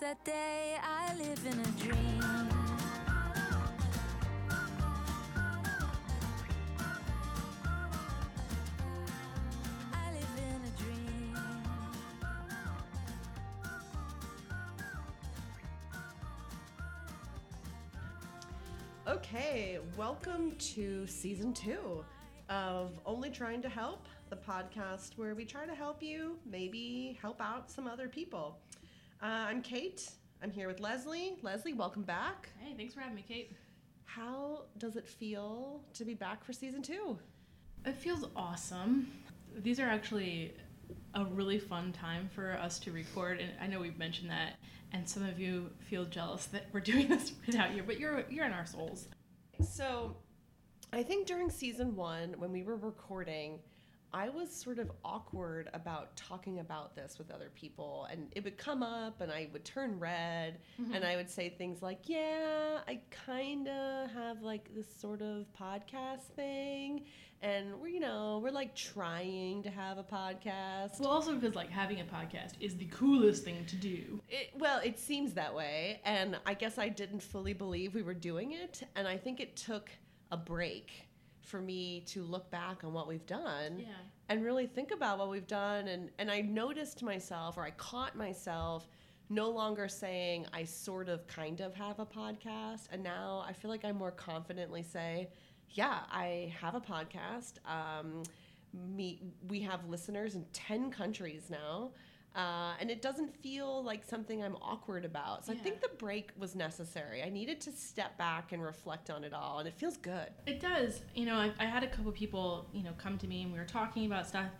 that day I live in a dream. Okay, welcome to season two of Only Trying to Help, the podcast where we try to help you, maybe help out some other people. Uh, I'm Kate. I'm here with Leslie. Leslie, welcome back. Hey, thanks for having me, Kate. How does it feel to be back for season two? It feels awesome. These are actually a really fun time for us to record, and I know we've mentioned that, and some of you feel jealous that we're doing this without you, but you're you're in our souls. So, I think during season one, when we were recording, I was sort of awkward about talking about this with other people, and it would come up, and I would turn red, mm-hmm. and I would say things like, "Yeah, I kind of have like this sort of podcast thing, and we're you know we're like trying to have a podcast." Well, also because like having a podcast is the coolest thing to do. It, well, it seems that way, and I guess I didn't fully believe we were doing it, and I think it took a break for me to look back on what we've done Yeah. and really think about what we've done, and and I noticed myself, or I caught myself. No longer saying I sort of kind of have a podcast, and now I feel like I more confidently say, Yeah, I have a podcast. Um, me, we have listeners in 10 countries now. Uh, and it doesn't feel like something I'm awkward about. So I think the break was necessary. I needed to step back and reflect on it all, and it feels good. It does. You know, I, I had a couple people, you know, come to me and we were talking about stuff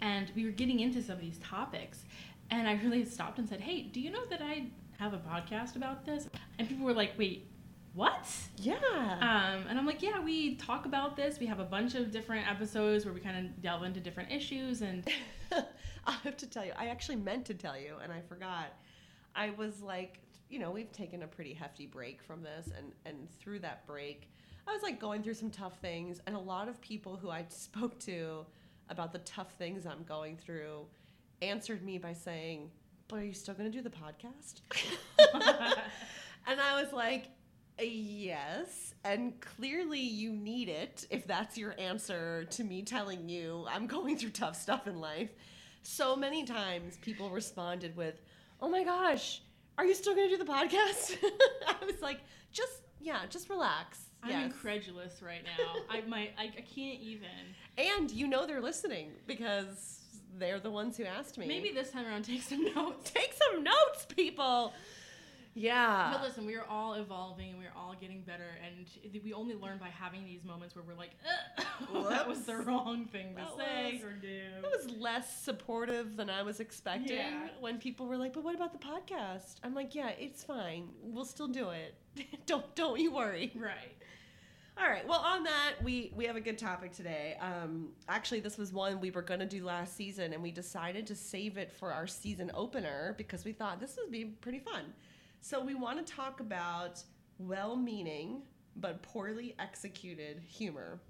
and we were getting into some of these topics. And I really stopped and said, Hey, do you know that I have a podcast about this? And people were like, Wait, what? Yeah. Um, and I'm like, Yeah, we talk about this. We have a bunch of different episodes where we kind of delve into different issues. And I have to tell you, I actually meant to tell you, and I forgot. I was like, you know, we've taken a pretty hefty break from this, and and through that break, I was like going through some tough things, and a lot of people who I spoke to about the tough things I'm going through answered me by saying, "But are you still going to do the podcast?" and I was like. Yes, and clearly you need it if that's your answer to me telling you I'm going through tough stuff in life. So many times people responded with, "Oh my gosh, are you still going to do the podcast?" I was like, "Just yeah, just relax." I'm yes. incredulous right now. I might, I, I can't even. And you know they're listening because they're the ones who asked me. Maybe this time around, take some notes. take some notes, people. Yeah. But listen, we are all evolving and we are all getting better, and we only learn by having these moments where we're like, that was the wrong thing to That say was- or do. It was less supportive than I was expecting Yeah. when people were like, "But what about the podcast?" I'm like, "Yeah, it's fine. We'll still do it. don't don't you worry." right. All right. Well, on that, we we have a good topic today. Um, actually, this was one we were going to do last season, and we decided to save it for our season opener because we thought this would be pretty fun. So we want to talk about well-meaning but poorly executed humor.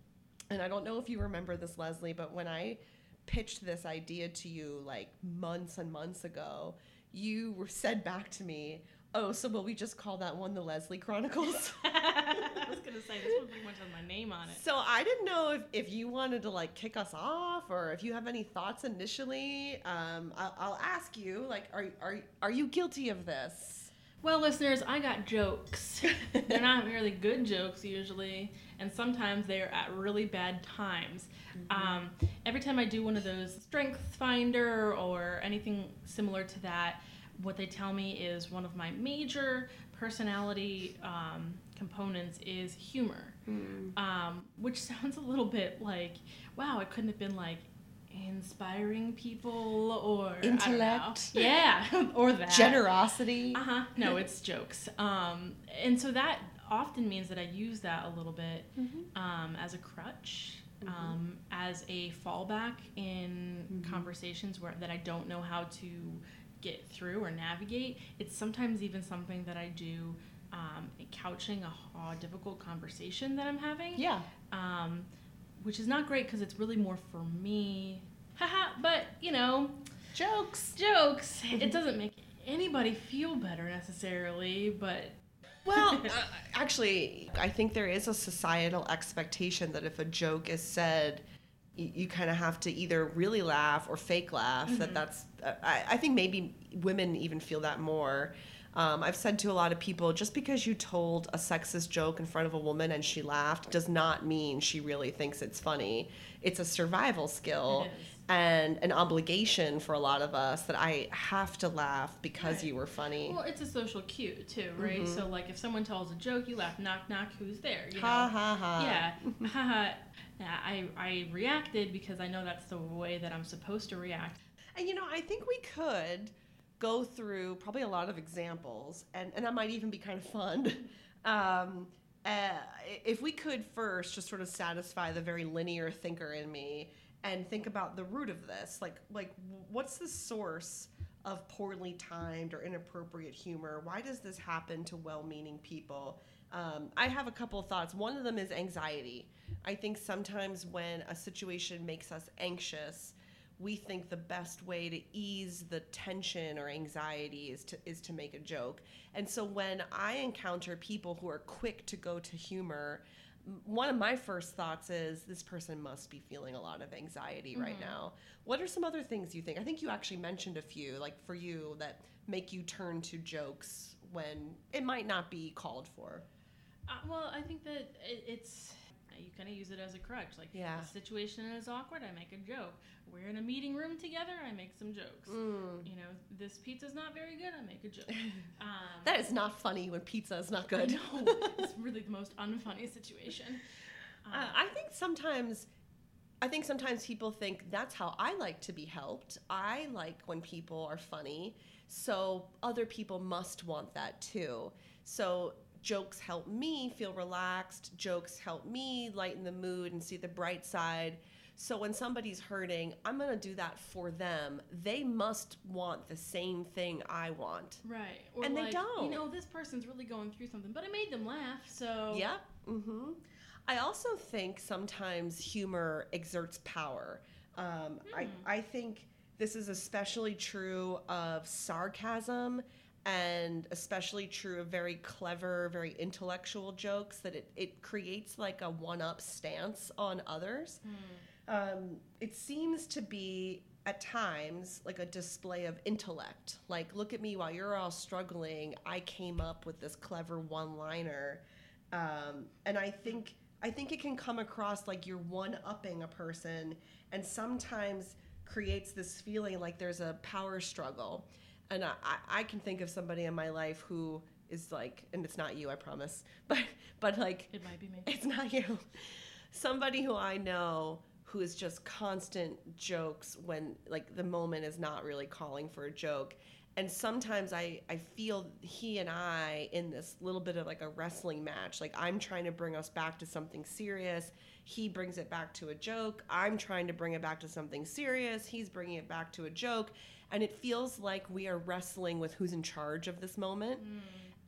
And I don't know if you remember this, Leslie, but when I pitched this idea to you like months and months ago, you said back to me, "Oh, so will we just call that one the Leslie Chronicles?" I was gonna say this one pretty much has my name on it. So I didn't know if, if you wanted to like kick us off or if you have any thoughts initially. Um, I'll, I'll ask you like, are, are, are you guilty of this? Well, listeners, I got jokes. They're not really good jokes usually, and sometimes they're at really bad times. Um, every time I do one of those Strength Finder or anything similar to that, what they tell me is one of my major personality um, components is humor, um, which sounds a little bit like, wow, it couldn't have been like inspiring people or I don't know. Intellect. yeah, or that Generosity. uh huh. No, it's jokes. Um, and so that often means that I use that a little bit um, as a crutch, um, as a fallback in conversations where that I don't know how to get through or navigate. It's sometimes even something that I do um, couching a, a difficult conversation that I'm having Yeah. um, which is not great because it's really more for me. Haha, but you know, Jokes. jokes. It doesn't make anybody feel better necessarily, but Well, uh, actually, I think there is a societal expectation that if a joke is said, you, you kind of have to either really laugh or fake laugh. That that's. Uh, I, I think maybe women even feel that more. Um, I've said to a lot of people, just because you told a sexist joke in front of a woman and she laughed does not mean she really thinks it's funny. It's a survival skill and an obligation for a lot of us that I have to laugh because Right. you were funny. well, it's a social cue too, right? So like if someone tells a joke, you laugh, knock knock, who's there? You ha know? ha ha. Yeah, haha. Yeah, I I reacted because I know that's the way that I'm supposed to react. And you know, I think we could go through probably a lot of examples, and, and that might even be kind of fun. Um, uh, if we could first just sort of satisfy the very linear thinker in me and think about the root of this, like like what's the source of poorly timed or inappropriate humor? Why does this happen to well-meaning people? Um, I have a couple of thoughts. One of them is anxiety. I think sometimes when a situation makes us anxious, we think the best way to ease the tension or anxiety is to is to make a joke. And so when I encounter people who are quick to go to humor, one of my first thoughts is this person must be feeling a lot of anxiety right now. What are some other things you think? I think you actually mentioned a few like for you that make you turn to jokes when it might not be called for. Uh, well, I think that it, it's you kind of use it as a crutch. Like Yeah. the situation is awkward, I make a joke. We're in a meeting room together, I make some jokes. Mm. You know, this pizza's not very good, I make a joke. Um, That is not funny when pizza is not good. know it's really the most unfunny situation. Um, Uh, I think sometimes, I think sometimes people think that's how I like to be helped. I like when people are funny, so other people must want that too. So jokes help me feel relaxed. Jokes help me lighten the mood and see the bright side. So when somebody's hurting, I'm gonna do that for them. They must want the same thing I want. right. Or and they don't. You know, this person's really going through something, but I made them laugh, so. Yep. hmm I also think sometimes humor exerts power. Um, I, I think this is especially true of sarcasm and especially true of very clever, very intellectual jokes that it, it creates like a one up stance on others. Um, it seems to be at times like a display of intellect. Like, look at me while you're all struggling. I came up with this clever one liner. Um, and I think I think it can come across like you're one upping a person and sometimes creates this feeling like there's a power struggle. And I, I can think of somebody in my life who is like, and it's not you, I promise, but but like It might be me. it's not you. Somebody who I know who is just constant jokes when like the moment is not really calling for a joke. And sometimes I, I feel he and I in this little bit of like a wrestling match. Like I'm trying to bring us back to something serious. He brings it back to a joke. I'm trying to bring it back to something serious. He's bringing it back to a joke. And it feels like we are wrestling with who's in charge of this moment.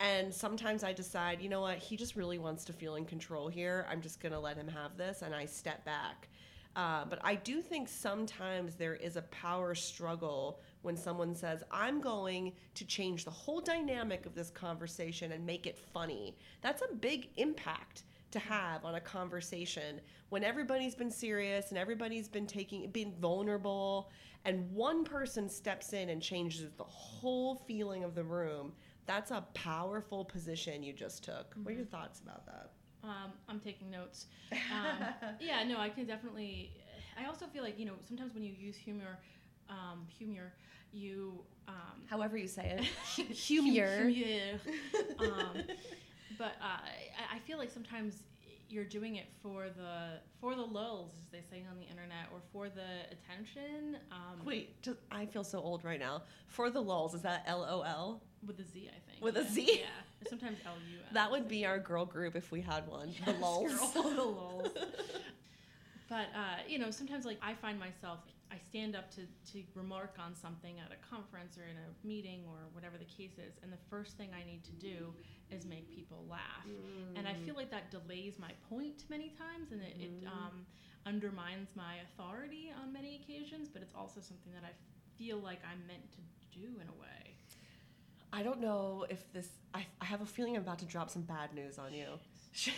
And sometimes I decide, you know what, he just really wants to feel in control here. I'm just going to let him have this, and I step back. Uh, but I do think sometimes there is a power struggle when someone says, I'm going to change the whole dynamic of this conversation and make it funny. That's a big impact to have on a conversation when everybody's been serious and everybody's been taking being vulnerable and one person steps in and changes the whole feeling of the room that's a powerful position you just took what are your thoughts about that Um, I'm taking notes. Um, yeah, no, I can definitely. I also feel like you know sometimes when you use humor, um, humor, you um, however you say it humor humor. But uh, I, feel like sometimes you're doing it for the for the lulz, as they say on the internet, or for the attention. Um, wait just, i feel so old right now for the lulz is that l-o-l with a Z, I think. With a yeah. Z? Yeah. Sometimes L U. that would be our girl group if we had one the Yes, lulz girl, the lulz. But uh, you know, sometimes like I find myself, I stand up to to remark on something at a conference or in a meeting or whatever the case is, and the first thing I need to do is make people laugh, and I feel like that delays my point many times, and it, it um, undermines my authority on many occasions. But it's also something that I feel like I'm meant to do in a way. I don't know if this. I, I have a feeling I'm about to drop some bad news on you.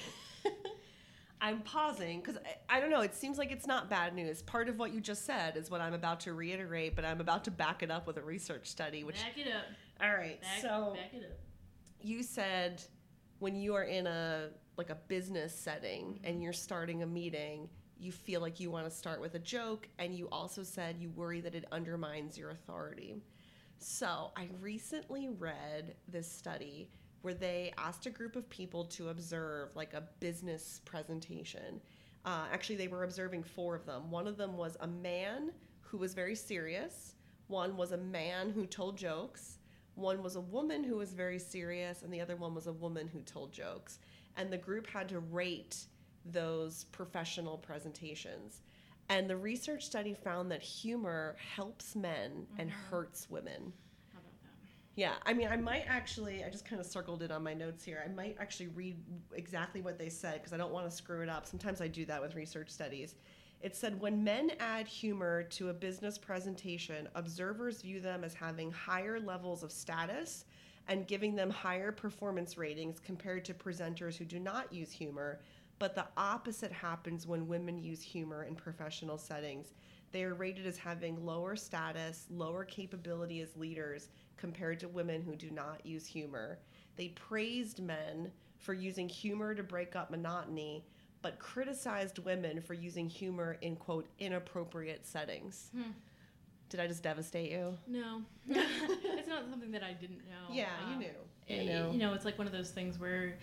I'm pausing because I, I don't know. It seems like it's not bad news. Part of what you just said is what I'm about to reiterate, but I'm about to back it up with a research study. Which, Back it up. all right. Back, so back it up. you said when you are in a like a business setting mm-hmm. and you're starting a meeting, you feel like you want to start with a joke, and you also said you worry that it undermines your authority. So, I recently read this study where they asked a group of people to observe like a business presentation. Uh, actually, they were observing four of them. One of them was a man who was very serious, one was a man who told jokes, one was a woman who was very serious, and the other one was a woman who told jokes. And the group had to rate those professional presentations. And the research study found that humor helps men and hurts women. Yeah, I mean, I might actually, I just kind of circled it on my notes here. I might actually read exactly what they said because I don't want to screw it up. Sometimes I do that with research studies. It said when men add humor to a business presentation, observers view them as having higher levels of status and giving them higher performance ratings compared to presenters who do not use humor. But the opposite happens when women use humor in professional settings. They are rated as having lower status, lower capability as leaders compared to women who do not use humor. They praised men for using humor to break up monotony, but criticized women for using humor in quote inappropriate settings. Hmm. Did I just devastate you? No, it's not something that I didn't know. Yeah, you Um, knew. it- You know. you know, it's like one of those things where,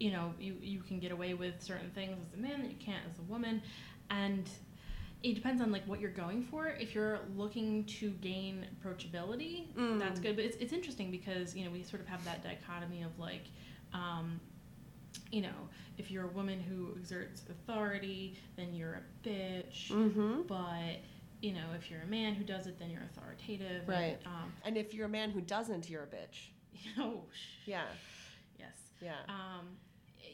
you know, you, you can get away with certain things as a man that you can't as a woman, and it depends on like what you're going for. If you're looking to gain approachability, Mm. that's good. But it's, it's interesting because you know we sort of have that dichotomy of like, um, you know, if you're a woman who exerts authority, then you're a bitch. Mm-hmm. But you know, if you're a man who does it, then you're authoritative. and, Right. um, And if you're a man who doesn't, you're a bitch. you know, Yeah. yes. Yeah. Um,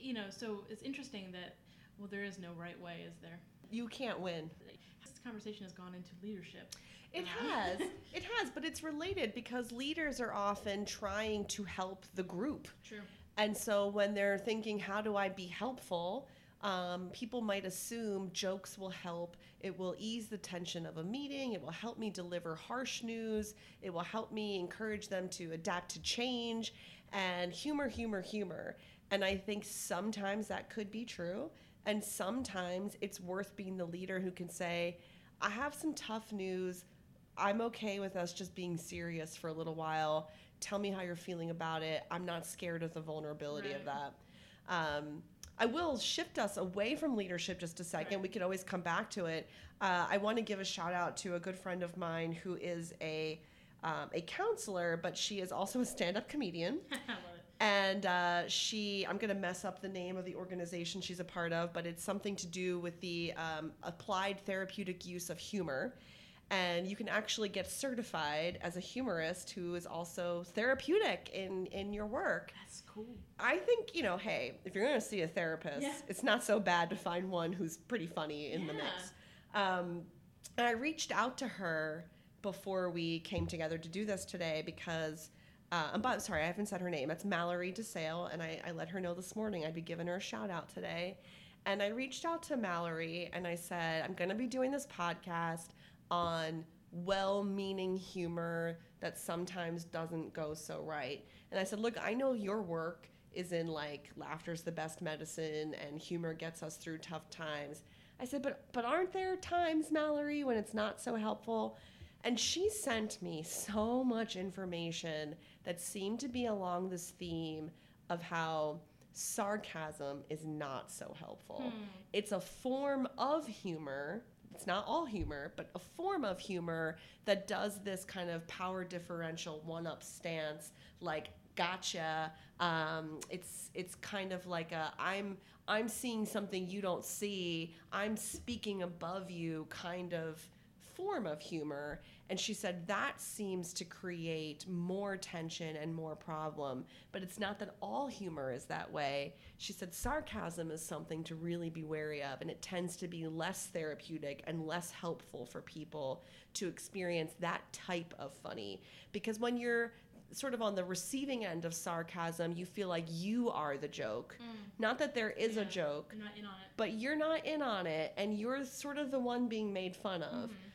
you know, so it's interesting that well, there is no right way, is there? You can't win. This conversation has gone into leadership. It has. It has, but it's related because leaders are often trying to help the group. True. And so when they're thinking, how do I be helpful? Um, people might assume jokes will help. It will ease the tension of a meeting. It will help me deliver harsh news. It will help me encourage them to adapt to change and humor, humor, humor. And I think sometimes that could be true. And sometimes it's worth being the leader who can say, I have some tough news. I'm okay with us just being serious for a little while. Tell me how you're feeling about it. I'm not scared of the vulnerability of that. Um, I will shift us away from leadership just a second. Right. We could always come back to it. Uh, I want to give a shout out to a good friend of mine who is a um, a counselor, but she is also a stand up comedian. I love it. And uh, she, I'm going to mess up the name of the organization she's a part of, but it's something to do with the um, applied therapeutic use of humor. And you can actually get certified as a humorist who is also therapeutic in, in your work. That's cool. I think, you know, hey, if you're going to see a therapist, Yeah. it's not so bad to find one who's pretty funny in the mix. Um, and I reached out to her before we came together to do this today because, uh, I'm sorry, I haven't said her name. It's Mallory DeSale, and I, I let her know this morning I'd be giving her a shout out today. And I reached out to Mallory and I said, I'm going to be doing this podcast on well meaning humor that sometimes doesn't go so right. And I said, Look, I know your work is in like laughter's the best medicine and humor gets us through tough times. I said, But but aren't there times, Mallory, when it's not so helpful? And she sent me so much information that seemed to be along this theme of how sarcasm is not so helpful. It's a form of humor. It's not all humor, but a form of humor that does this kind of power differential one up stance, like gotcha. Um, it's it's kind of like a I'm I'm seeing something you don't see. I'm speaking above you kind of form of humor. And she said that seems to create more tension and more problem. But it's not that all humor is that way. She said sarcasm is something to really be wary of, and it tends to be less therapeutic and less helpful for people to experience that type of funny. Because when you're sort of on the receiving end of sarcasm, you feel like you are the joke. Mm. Not that there is a joke, not in on it. but you're not in on it and you're sort of the one being made fun of. Mm-hmm.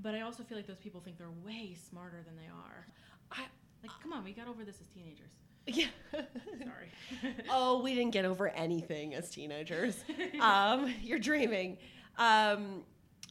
But I also feel like those people think they're way smarter than they are. I, Like, come on, we got over this as teenagers. yeah. Sorry. oh, we didn't get over anything as teenagers. um, you're dreaming. Um,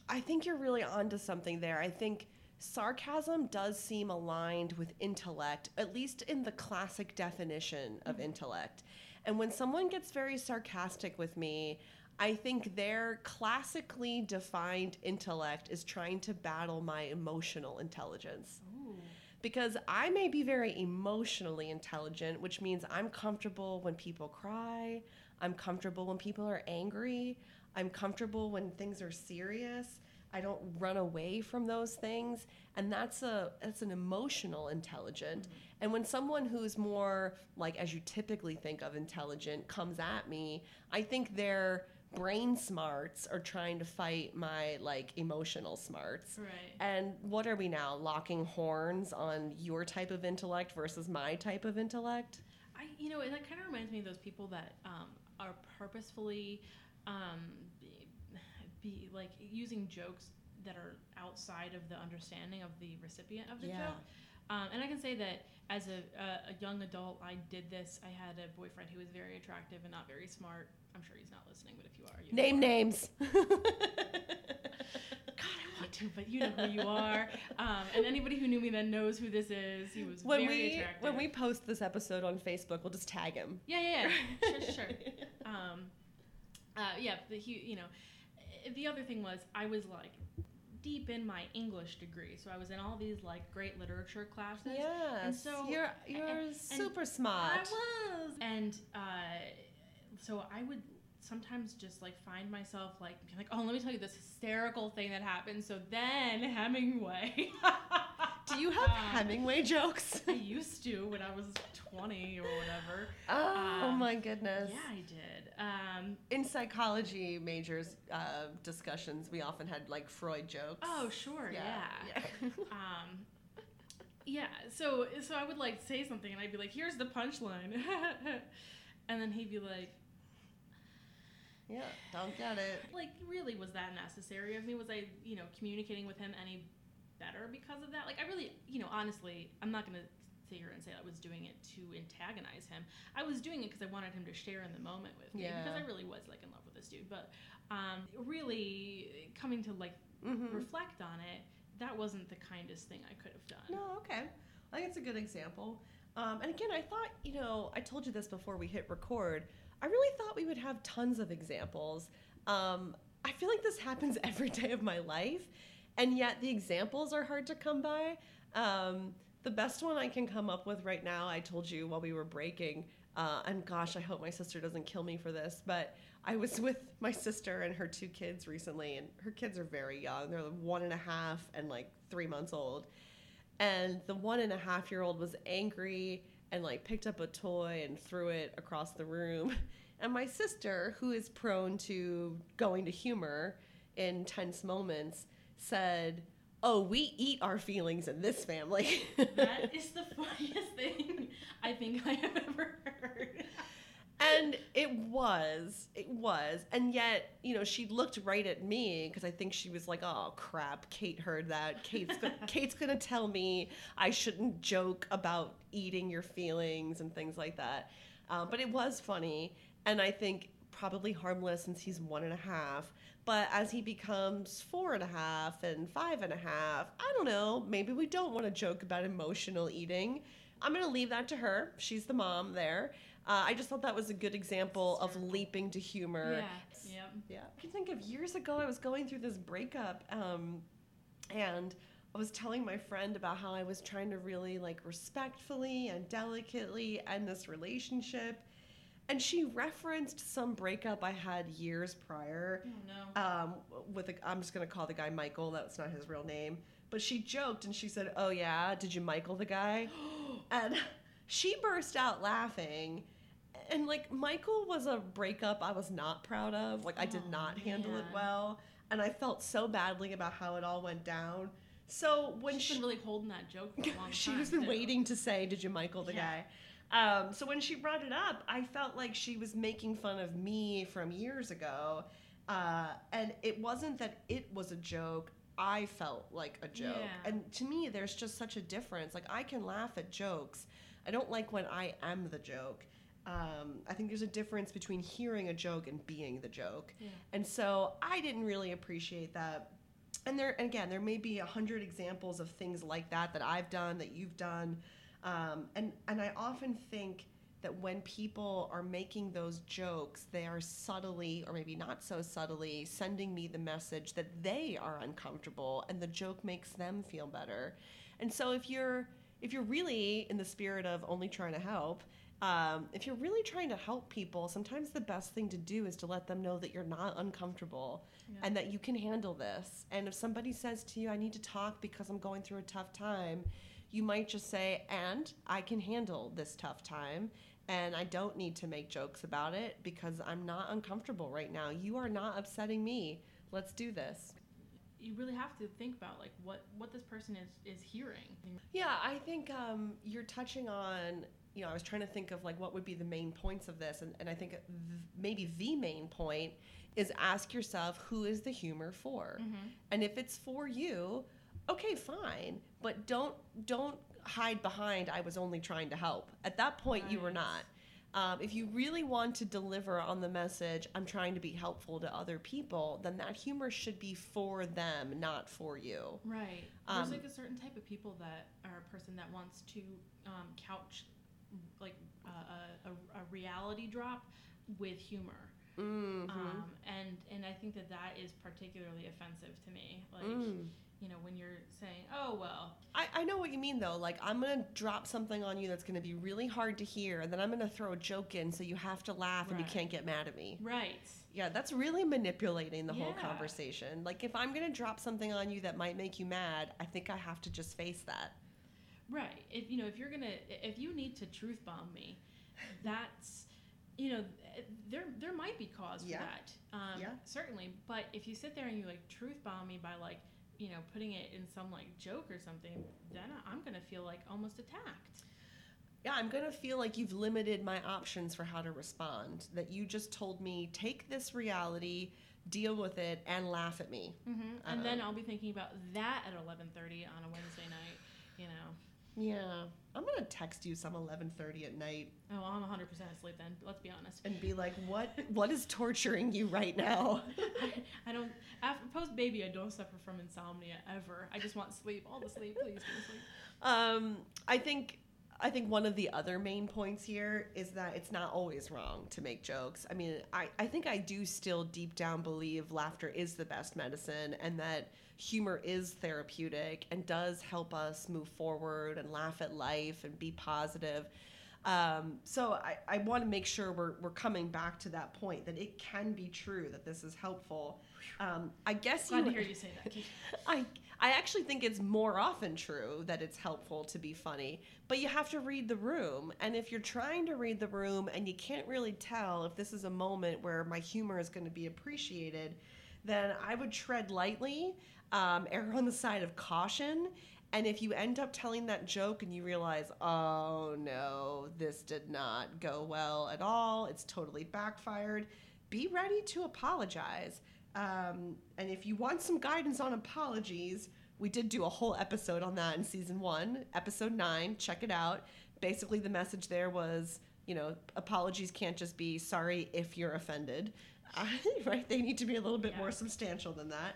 I think you're really onto something there. I think sarcasm does seem aligned with intellect, at least in the classic definition of intellect. And when someone gets very sarcastic with me, I think their classically defined intellect is trying to battle my emotional intelligence Ooh. because I may be very emotionally intelligent, which means I'm comfortable when people cry, I'm comfortable when people are angry, I'm comfortable when things are serious. I don't run away from those things, and that's a that's an emotional intelligent. Mm-hmm. And when someone who's more like as you typically think of intelligent comes at me, I think their brain smarts are trying to fight my like emotional smarts. Right. And what are we now? Locking horns on your type of intellect versus my type of intellect? I, you know, and that kind of reminds me of those people that um, are purposefully um, be, be like using jokes that are outside of the understanding of the recipient of the Yeah. joke. Um, and I can say that as a, a, a young adult, I did this. I had a boyfriend who was very attractive and not very smart. I'm sure he's not listening, but if you are, you Name are. names. God, I want to, but you know who you are. Um, and anybody who knew me then knows who this is. He was when very we attractive. when we post this episode on Facebook, we'll just tag him. Yeah, yeah, yeah. sure, sure. Um, uh, yeah, the hu you know, eh, the other thing was I was like deep in my English degree, so I was in all these like great literature classes. Yes. so- you're you're and- super I smart. I was, and uh, so I would sometimes just like find myself like being like, oh, let me tell you this hysterical thing that happened. So then Hemingway. Do you have Um, Hemingway jokes? I used to when I was 20 or whatever. oh um, my goodness. Yeah, I did. Um, In psychology majors uh, discussions, we often had like Freud jokes. oh, sure, yeah. yeah. um, yeah, so so I would like say something and I'd be like, "Here's the punchline," and then he'd be like, yeah, don't get it. "Like, really, was that necessary of me? Was I, you know, communicating with him any better because of that? Like, I really, you know, honestly, I'm not gonna sit here and say I was doing it to antagonize him. I was doing it because I wanted him to share in the moment with me because I really was like in love with this dude. But um, really, coming to like Mhm. reflect on it, that wasn't the kindest thing I could have done. No, okay. I think it's a good example. Um, and again, I thought, you know, I told you this before we hit record. I really thought we would have tons of examples. Um, I feel like this happens every day of my life, and yet the examples are hard to come by. Um, the best one I can come up with right now, I told you while we were breaking, uh, and gosh, I hope my sister doesn't kill me for this, but I was with my sister and her two kids recently, and her kids are very young. They're one and a half and like three months old and the one and a half year old was angry and like picked up a toy and threw it across the room and my sister who is prone to going to humor in tense moments said oh we eat our feelings in this family. That is the funniest thing I think I have ever heard. and it was it was. And yet you know she looked right at me because i think she was like oh crap kate heard that. Kate's go- kate's gonna tell me i shouldn't joke about eating your feelings and things like that. Uh, but it was funny and i think probably harmless since he's one and a half but as he becomes four and a half and five and a half i don't know maybe we don't want to joke about emotional eating i'm gonna leave that to her she's the mom there uh, I just thought that was a good example of leaping to humor. Yeah. Yep. Yeah. I can think of years ago, I was going through this breakup, um, and I was telling my friend about how I was trying to really like respectfully and delicately end this relationship. And she referenced some breakup I had years prior Oh no. um, with a, I'm just gonna call the guy Michael. That's not his real name. But she joked and she said, "Oh yeah, did you Michael the guy?" and she burst out laughing. And like Michael was a breakup I was not proud of. Like I did Oh, not handle it well, and I felt so badly about how it all went down. So when She's she been really holding that joke for a long time. She's been too. waiting to say, "Did you Michael the Yeah. guy?" Um, so when she brought it up, I felt like she was making fun of me from years ago, uh, and it wasn't that it was a joke. I felt like a joke, Yeah. and to me, there's just such a difference. Like I can laugh at jokes. I don't like when I am the joke. Um, I think there's a difference between hearing a joke and being the joke. Yeah. And so I didn't really appreciate that. And there, and again, there may be a hundred examples of things like that that I've done, that you've done, um, and and I often think that when people are making those jokes, they are subtly, or maybe not so subtly, sending me the message that they are uncomfortable, and the joke makes them feel better. And so if you're if you're really in the spirit of only trying to help, um, if you're really trying to help people, sometimes the best thing to do is to let them know that you're not uncomfortable Yeah. and that you can handle this. And if somebody says to you, I need to talk because I'm going through a tough time, you might just say, and I can handle this tough time. And I don't need to make jokes about it because I'm not uncomfortable right now. You are not upsetting me. Let's do this. You really have to think about like what what this person is is hearing. Yeah, I think um, you're touching on. You know, I was trying to think of like what would be the main points of this, and, and I think th- maybe the main point is ask yourself who is the humor for, and if it's for you, okay, fine, but don't don't hide behind I was only trying to help. At that point, you were not. Um, if you really want to deliver on the message, I'm trying to be helpful to other people, then that humor should be for them, not for you. Right. Um, There's like a certain type of people that are a person that wants to um, couch like uh, a, a, a reality drop with humor. Mm-hmm. Um, and and I think that that is particularly offensive to me. Like Mm. You know when you're saying, oh well, I, I know what you mean though. Like I'm gonna drop something on you that's gonna be really hard to hear, and then I'm gonna throw a joke in so you have to laugh and you can't get mad at me. right. Yeah, that's really manipulating the whole conversation. Like if I'm gonna drop something on you that might make you mad, I think I have to just face that. Right. If you know, if you're gonna, if you need to truth bomb me, that's, you know, there there might be cause Yeah. for that. Um, Yeah. Certainly. But if you sit there and you like truth bomb me by like, you know, putting it in some like joke or something, then I'm gonna feel like almost attacked. Yeah, I'm gonna feel like you've limited my options for how to respond. That you just told me take this reality, deal with it, and laugh at me. Mm-hmm. And then Um, I'll be thinking about that at 11:30 on a Wednesday night. You know. Yeah, I'm gonna text you some 11:30 at night Oh, I'm 100% asleep then. Let's be honest. and be like, "What? what is torturing you right now?" I, I don't. After post baby, I don't suffer from insomnia ever. I just want sleep. All the sleep, please give me sleep. Um, I think I think one of the other main points here is that it's not always wrong to make jokes. I mean, I, I think I do still deep down believe laughter is the best medicine and that humor is therapeutic and does help us move forward and laugh at life and be positive. Um, so I, I want to make sure we're, we're coming back to that point that it can be true that this is helpful. Um, I guess Glad you to hear you say that. I I actually think it's more often true that it's helpful to be funny, but you have to read the room. And if you're trying to read the room and you can't really tell if this is a moment where my humor is going to be appreciated, then I would tread lightly, um, err on the side of caution. And if you end up telling that joke and you realize, oh no, this did not go well at all, it's totally backfired, be ready to apologize. Um, and if you want some guidance on apologies, we did do a whole episode on that in season one, episode nine. Check it out. Basically, the message there was, you know, apologies can't just be sorry if you're offended, right? They need to be a little bit Yeah. more substantial than that.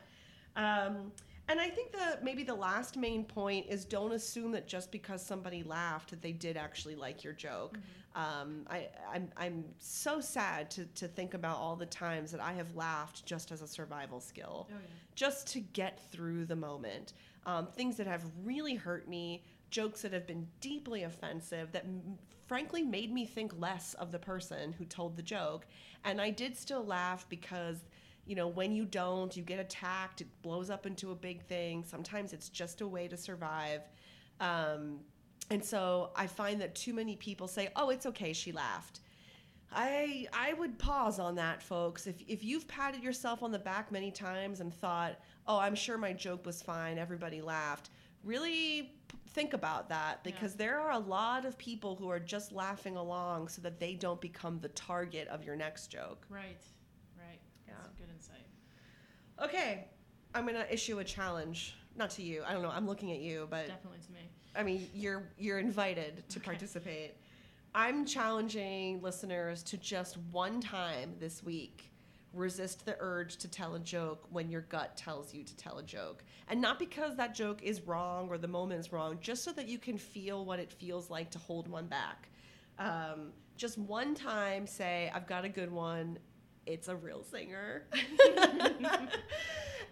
Um, and I think the maybe the last main point is don't assume that just because somebody laughed that they did actually like your joke. Um, I, I'm, I'm so sad to, to think about all the times that I have laughed just as a survival skill Oh yeah. just to get through the moment. Um, things that have really hurt me, jokes that have been deeply offensive, that m- frankly made me think less of the person who told the joke. And I did still laugh because, you know, when you don't, you get attacked, it blows up into a big thing. Sometimes it's just a way to survive. Um, and so I find that too many people say, oh, it's okay, she laughed. I I would pause on that, folks. If if you've patted yourself on the back many times and thought, "Oh, I'm sure my joke was fine. Everybody laughed." Really p- think about that Yeah. because there are a lot of people who are just laughing along so that they don't become the target of your next joke. Right. That's Yeah. a good insight. Okay, I'm going to issue a challenge. Not to you. I don't know. I'm looking at you, but Definitely to me. I mean, you're you're invited to Okay. participate. I'm challenging listeners to just one time this week resist the urge to tell a joke when your gut tells you to tell a joke. And not because that joke is wrong or the moment is wrong, just so that you can feel what it feels like to hold one back. Um, just one time say, I've got a good one. It's a real singer.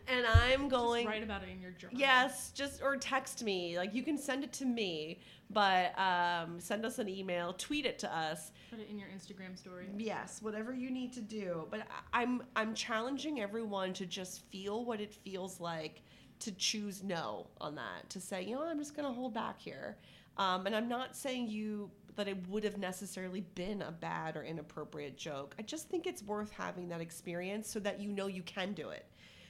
and I'm going. Just write about it in your journal. Yes, just or text me. Like you can send it to me, but um, send us an email, tweet it to us. Put it in your Instagram story. Yes, whatever you need to do. But I'm I'm challenging everyone to just feel what it feels like to choose no on that. To say, you know, I'm just gonna hold back here. Um, and I'm not saying you that it would have necessarily been a bad or inappropriate joke. I just think it's worth having that experience so that you know you can do it.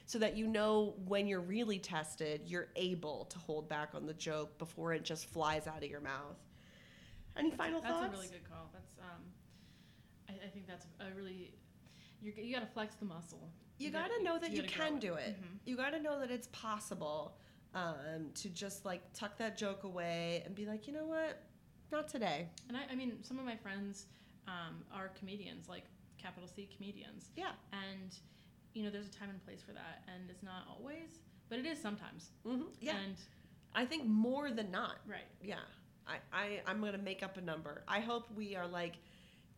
So that you know when you're really tested, you're able to hold back on the joke before it just flies out of your mouth. Any final That's thoughts? That's a really good call. That's um, I, I think that's a really, you you gotta flex the muscle. you gotta- got to know that you, gotta can do it. Mhm. You got to know that it's possible um, to just like tuck that joke away and be like, you know what, not today. And I, I mean, some of my friends um, are comedians, like capital C comedians, Yeah. and you know, there's a time and place for that, and it's not always, but it is sometimes. Mm-hmm. Yeah. And I think more than not. right. Yeah. I, I, I'm going to make up a number. I hope we are like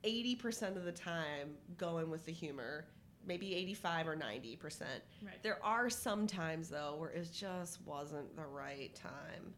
80% of the time going with the humor, maybe 85 or 90%. Right. There are some times though where it just wasn't the right time.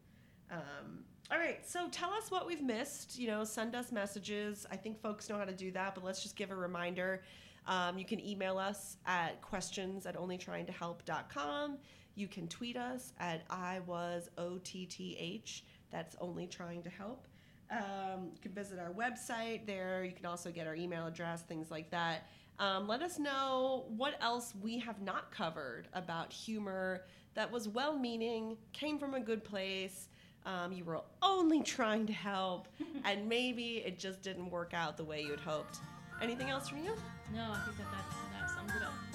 Um, all right, so tell us what we've missed. You know, send us messages. I think folks know how to do that, but let's just give a reminder. Um, you can email us at questions at onlytryingtohelp.com. You can tweet us at I was OTTH. That's only trying to help. Um, you can visit our website there. You can also get our email address, things like that. Um, let us know what else we have not covered about humor that was well meaning, came from a good place. Um, you were only trying to help, and maybe it just didn't work out the way you had hoped. Anything else from you? No, I think that that, that sums it up.